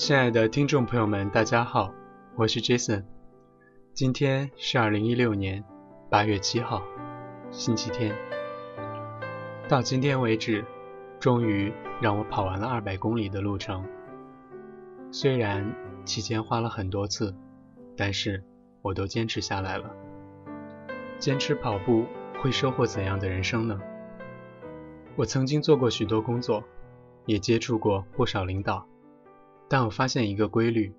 亲爱的听众朋友们，大家好，我是 Jason。今天是二零一六年八月七号，星期天。到今天为止，终于让我跑完了二百公里的路程。虽然期间花了很多次，但是我都坚持下来了。坚持跑步会收获怎样的人生呢？我曾经做过许多工作，也接触过不少领导，但我发现一个规律：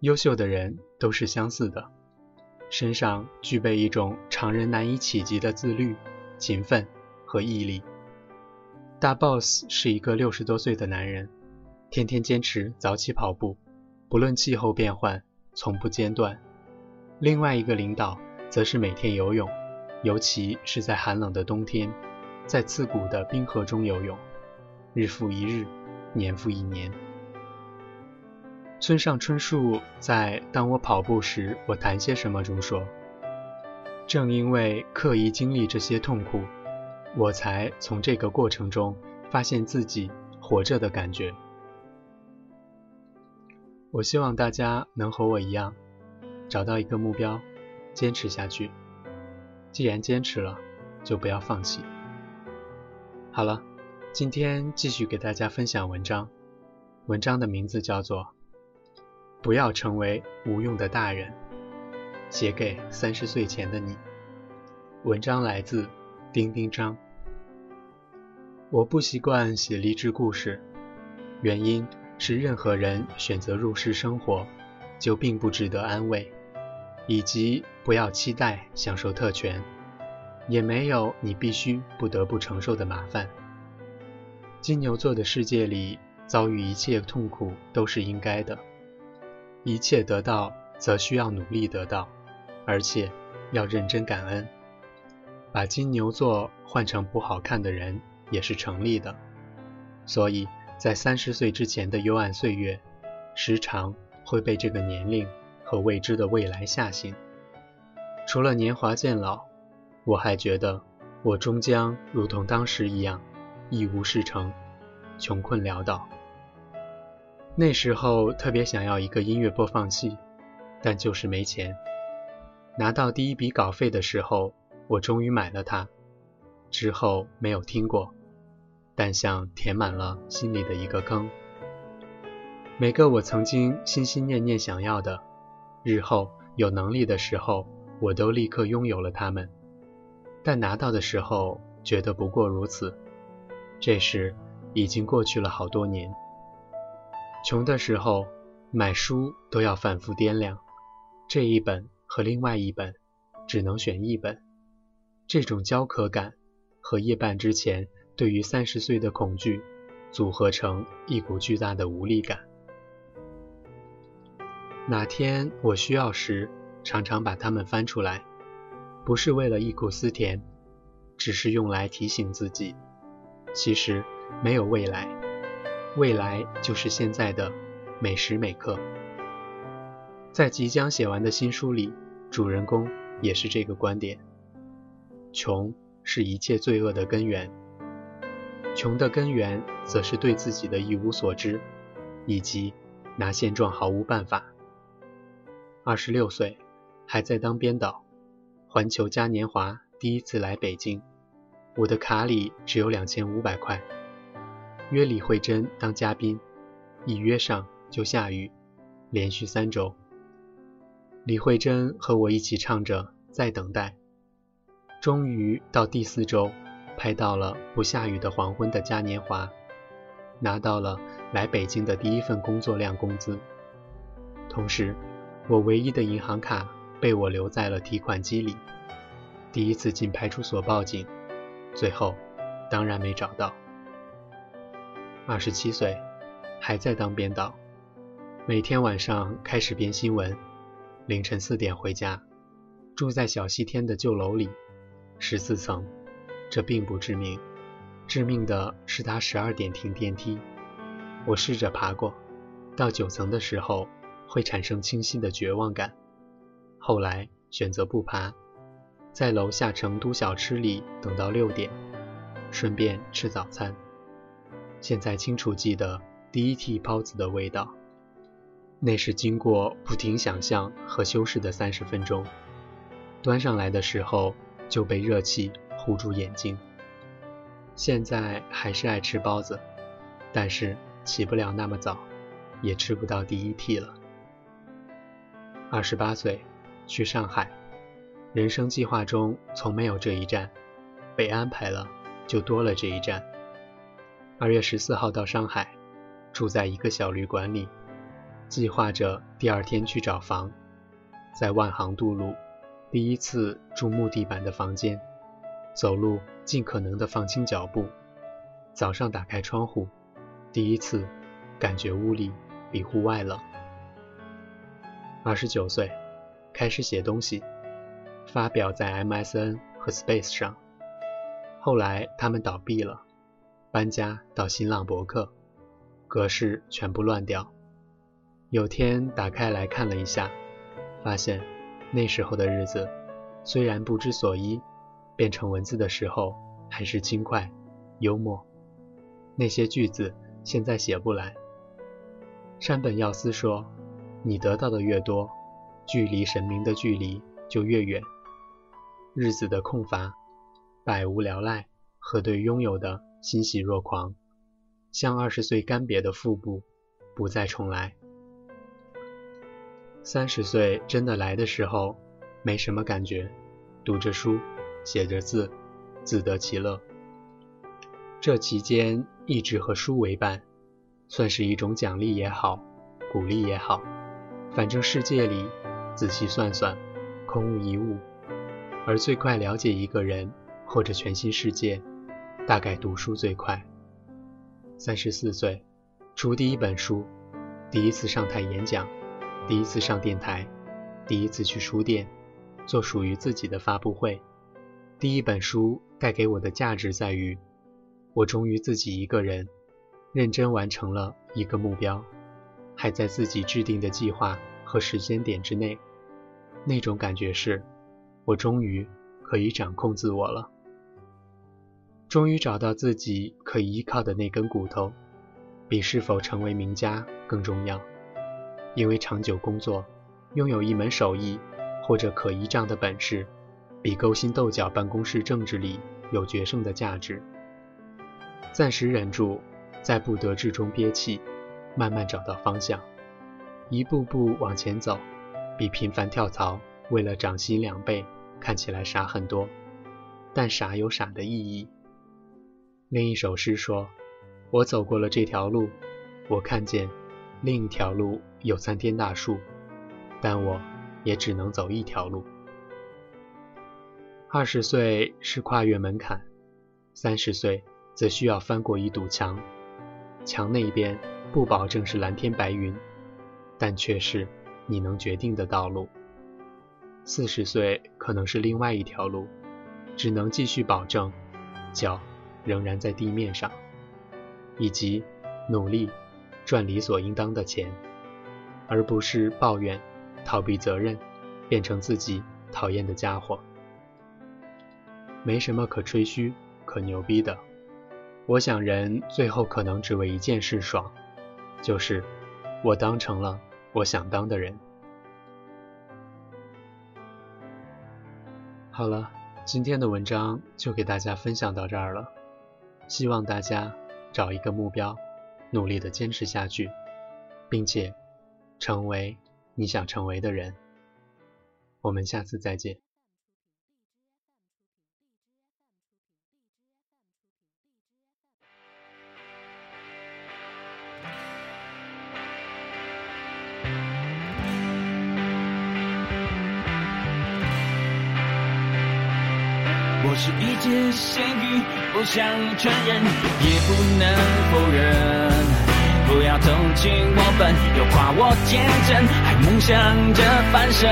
优秀的人都是相似的，身上具备一种常人难以企及的自律、勤奋和毅力。大 boss 是一个六十多岁的男人。天天坚持早起跑步，不论气候变换，从不间断。另外一个领导则是每天游泳，尤其是在寒冷的冬天，在刺骨的冰河中游泳，日复一日，年复一年。村上春树在《当我跑步时，我谈些什么》中说：“正因为刻意经历这些痛苦，我才从这个过程中发现自己活着的感觉。”我希望大家能和我一样，找到一个目标，坚持下去。既然坚持了，就不要放弃。好了，今天继续给大家分享文章。文章的名字叫做《不要成为无用的大人》，写给三十岁前的你。文章来自丁丁章。我不习惯写励志故事，原因。是任何人选择入世生活，就并不值得安慰，以及不要期待享受特权，也没有你必须不得不承受的麻烦。金牛座的世界里，遭遇一切痛苦都是应该的，一切得到则需要努力得到，而且要认真感恩。把金牛座换成不好看的人也是成立的，所以。在三十岁之前的幽暗岁月，时常会被这个年龄和未知的未来吓醒。除了年华渐老，我还觉得我终将如同当时一样，一无是成，穷困潦倒。那时候特别想要一个音乐播放器，但就是没钱。拿到第一笔稿费的时候，我终于买了它，之后没有听过。但像填满了心里的一个坑。每个我曾经心心念念想要的，日后有能力的时候，我都立刻拥有了它们。但拿到的时候，觉得不过如此。这时已经过去了好多年。穷的时候，买书都要反复掂量，这一本和另外一本，只能选一本。这种焦渴感和夜半之前。对于三十岁的恐惧，组合成一股巨大的无力感。哪天我需要时，常常把它们翻出来，不是为了忆苦思甜，只是用来提醒自己，其实没有未来，未来就是现在的每时每刻。在即将写完的新书里，主人公也是这个观点：穷是一切罪恶的根源。穷的根源，则是对自己的一无所知，以及拿现状毫无办法。二十六岁，还在当编导，环球嘉年华第一次来北京，我的卡里只有两千五百块，约李慧珍当嘉宾，一约上就下雨，连续三周。李慧珍和我一起唱着《在等待》，终于到第四周。拍到了不下雨的黄昏的嘉年华，拿到了来北京的第一份工作量工资。同时，我唯一的银行卡被我留在了提款机里。第一次进派出所报警，最后当然没找到。二十七岁，还在当编导，每天晚上开始编新闻，凌晨四点回家，住在小西天的旧楼里，十四层。这并不致命，致命的是他十二点停电梯。我试着爬过，到九层的时候会产生清晰的绝望感。后来选择不爬，在楼下成都小吃里等到六点，顺便吃早餐。现在清楚记得第一屉包子的味道，那是经过不停想象和修饰的三十分钟。端上来的时候就被热气糊住眼睛。现在还是爱吃包子，但是起不了那么早，也吃不到第一屉了。二十八岁，去上海。人生计划中从没有这一站，被安排了就多了这一站。二月十四号到上海，住在一个小旅馆里，计划着第二天去找房，在万航渡路，第一次住木地板的房间，走路尽可能的放轻脚步。早上打开窗户，第一次感觉屋里比户外冷。二十九岁，开始写东西，发表在 MSN 和 Space 上。后来他们倒闭了，搬家到新浪博客，格式全部乱掉。有天打开来看了一下，发现那时候的日子，虽然不知所依，变成文字的时候还是轻快、幽默。那些句子现在写不来。山本耀司说。你得到的越多，距离神明的距离就越远。日子的空乏、百无聊赖和对拥有的欣喜若狂，像二十岁干瘪的腹部，不再重来。三十岁真的来的时候，没什么感觉，读着书，写着字，自得其乐。这期间一直和书为伴，算是一种奖励也好，鼓励也好。反正世界里，仔细算算，空无一物。而最快了解一个人或者全新世界，大概读书最快。三十四岁，出第一本书，第一次上台演讲，第一次上电台，第一次去书店，做属于自己的发布会。第一本书带给我的价值在于，我终于自己一个人，认真完成了一个目标。还在自己制定的计划和时间点之内，那种感觉是，我终于可以掌控自我了，终于找到自己可以依靠的那根骨头，比是否成为名家更重要。因为长久工作，拥有一门手艺或者可依仗的本事，比勾心斗角办公室政治里有决胜的价值。暂时忍住，在不得志中憋气。慢慢找到方向，一步步往前走，比频繁跳槽为了涨薪两倍看起来傻很多，但傻有傻的意义。另一首诗说：“我走过了这条路，我看见另一条路有参天大树，但我也只能走一条路。”二十岁是跨越门槛，三十岁则需要翻过一堵墙，墙那边。不保证是蓝天白云，但却是你能决定的道路。四十岁可能是另外一条路，只能继续保证脚仍然在地面上，以及努力赚理所应当的钱，而不是抱怨、逃避责任，变成自己讨厌的家伙。没什么可吹嘘、可牛逼的。我想，人最后可能只为一件事爽。就是我当成了我想当的人。好了，今天的文章就给大家分享到这儿了。希望大家找一个目标，努力的坚持下去，并且成为你想成为的人。我们下次再见。我是一只咸鱼，不想承认，也不能否认。不要同情我笨，又夸我天真，还梦想着翻身。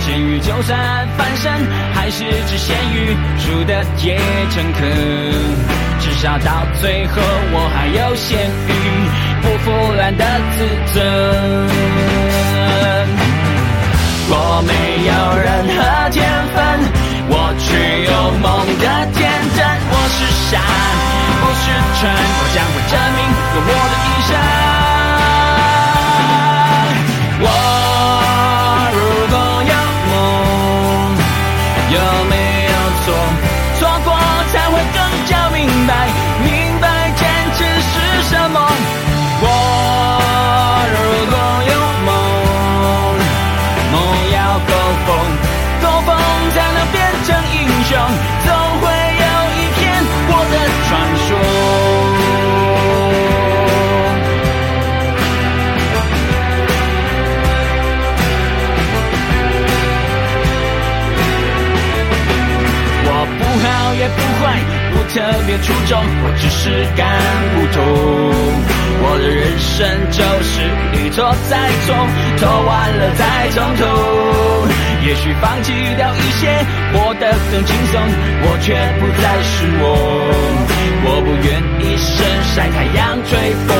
咸鱼就算翻身，还是只咸鱼，输的也诚恳。至少到最后，我还有咸鱼不腐烂的自尊。我没有任何天分。我却有梦的天真，我是傻，不是蠢，我将会证明特别出众，我只是看不通。我的人生就是一错再错，错完了再从头。也许放弃掉一些，活得更轻松，我却不再是我。我不愿一生晒太阳吹风，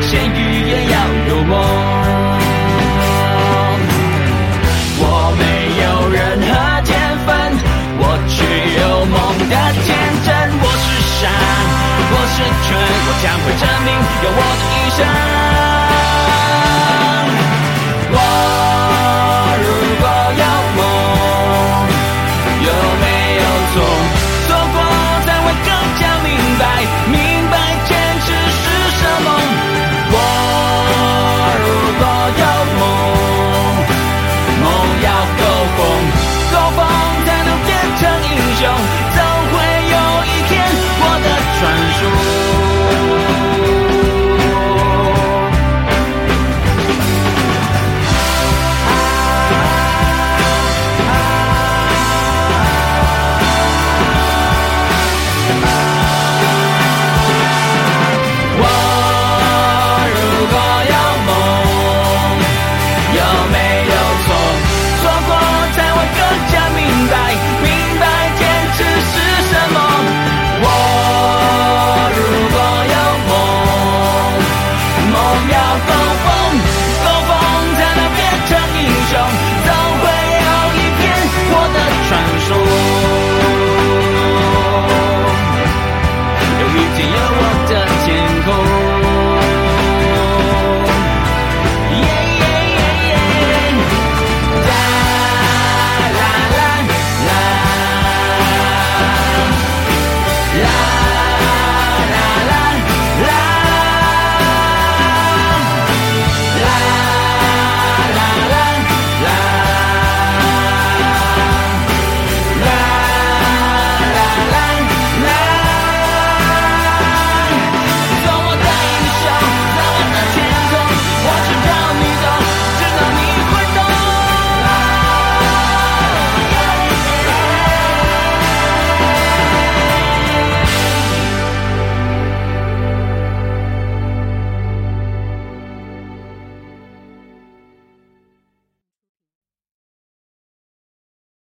咸鱼也要有梦。我没有任何天分，我却有梦的天真。我是山，我是泉，我将会证明用我的一生。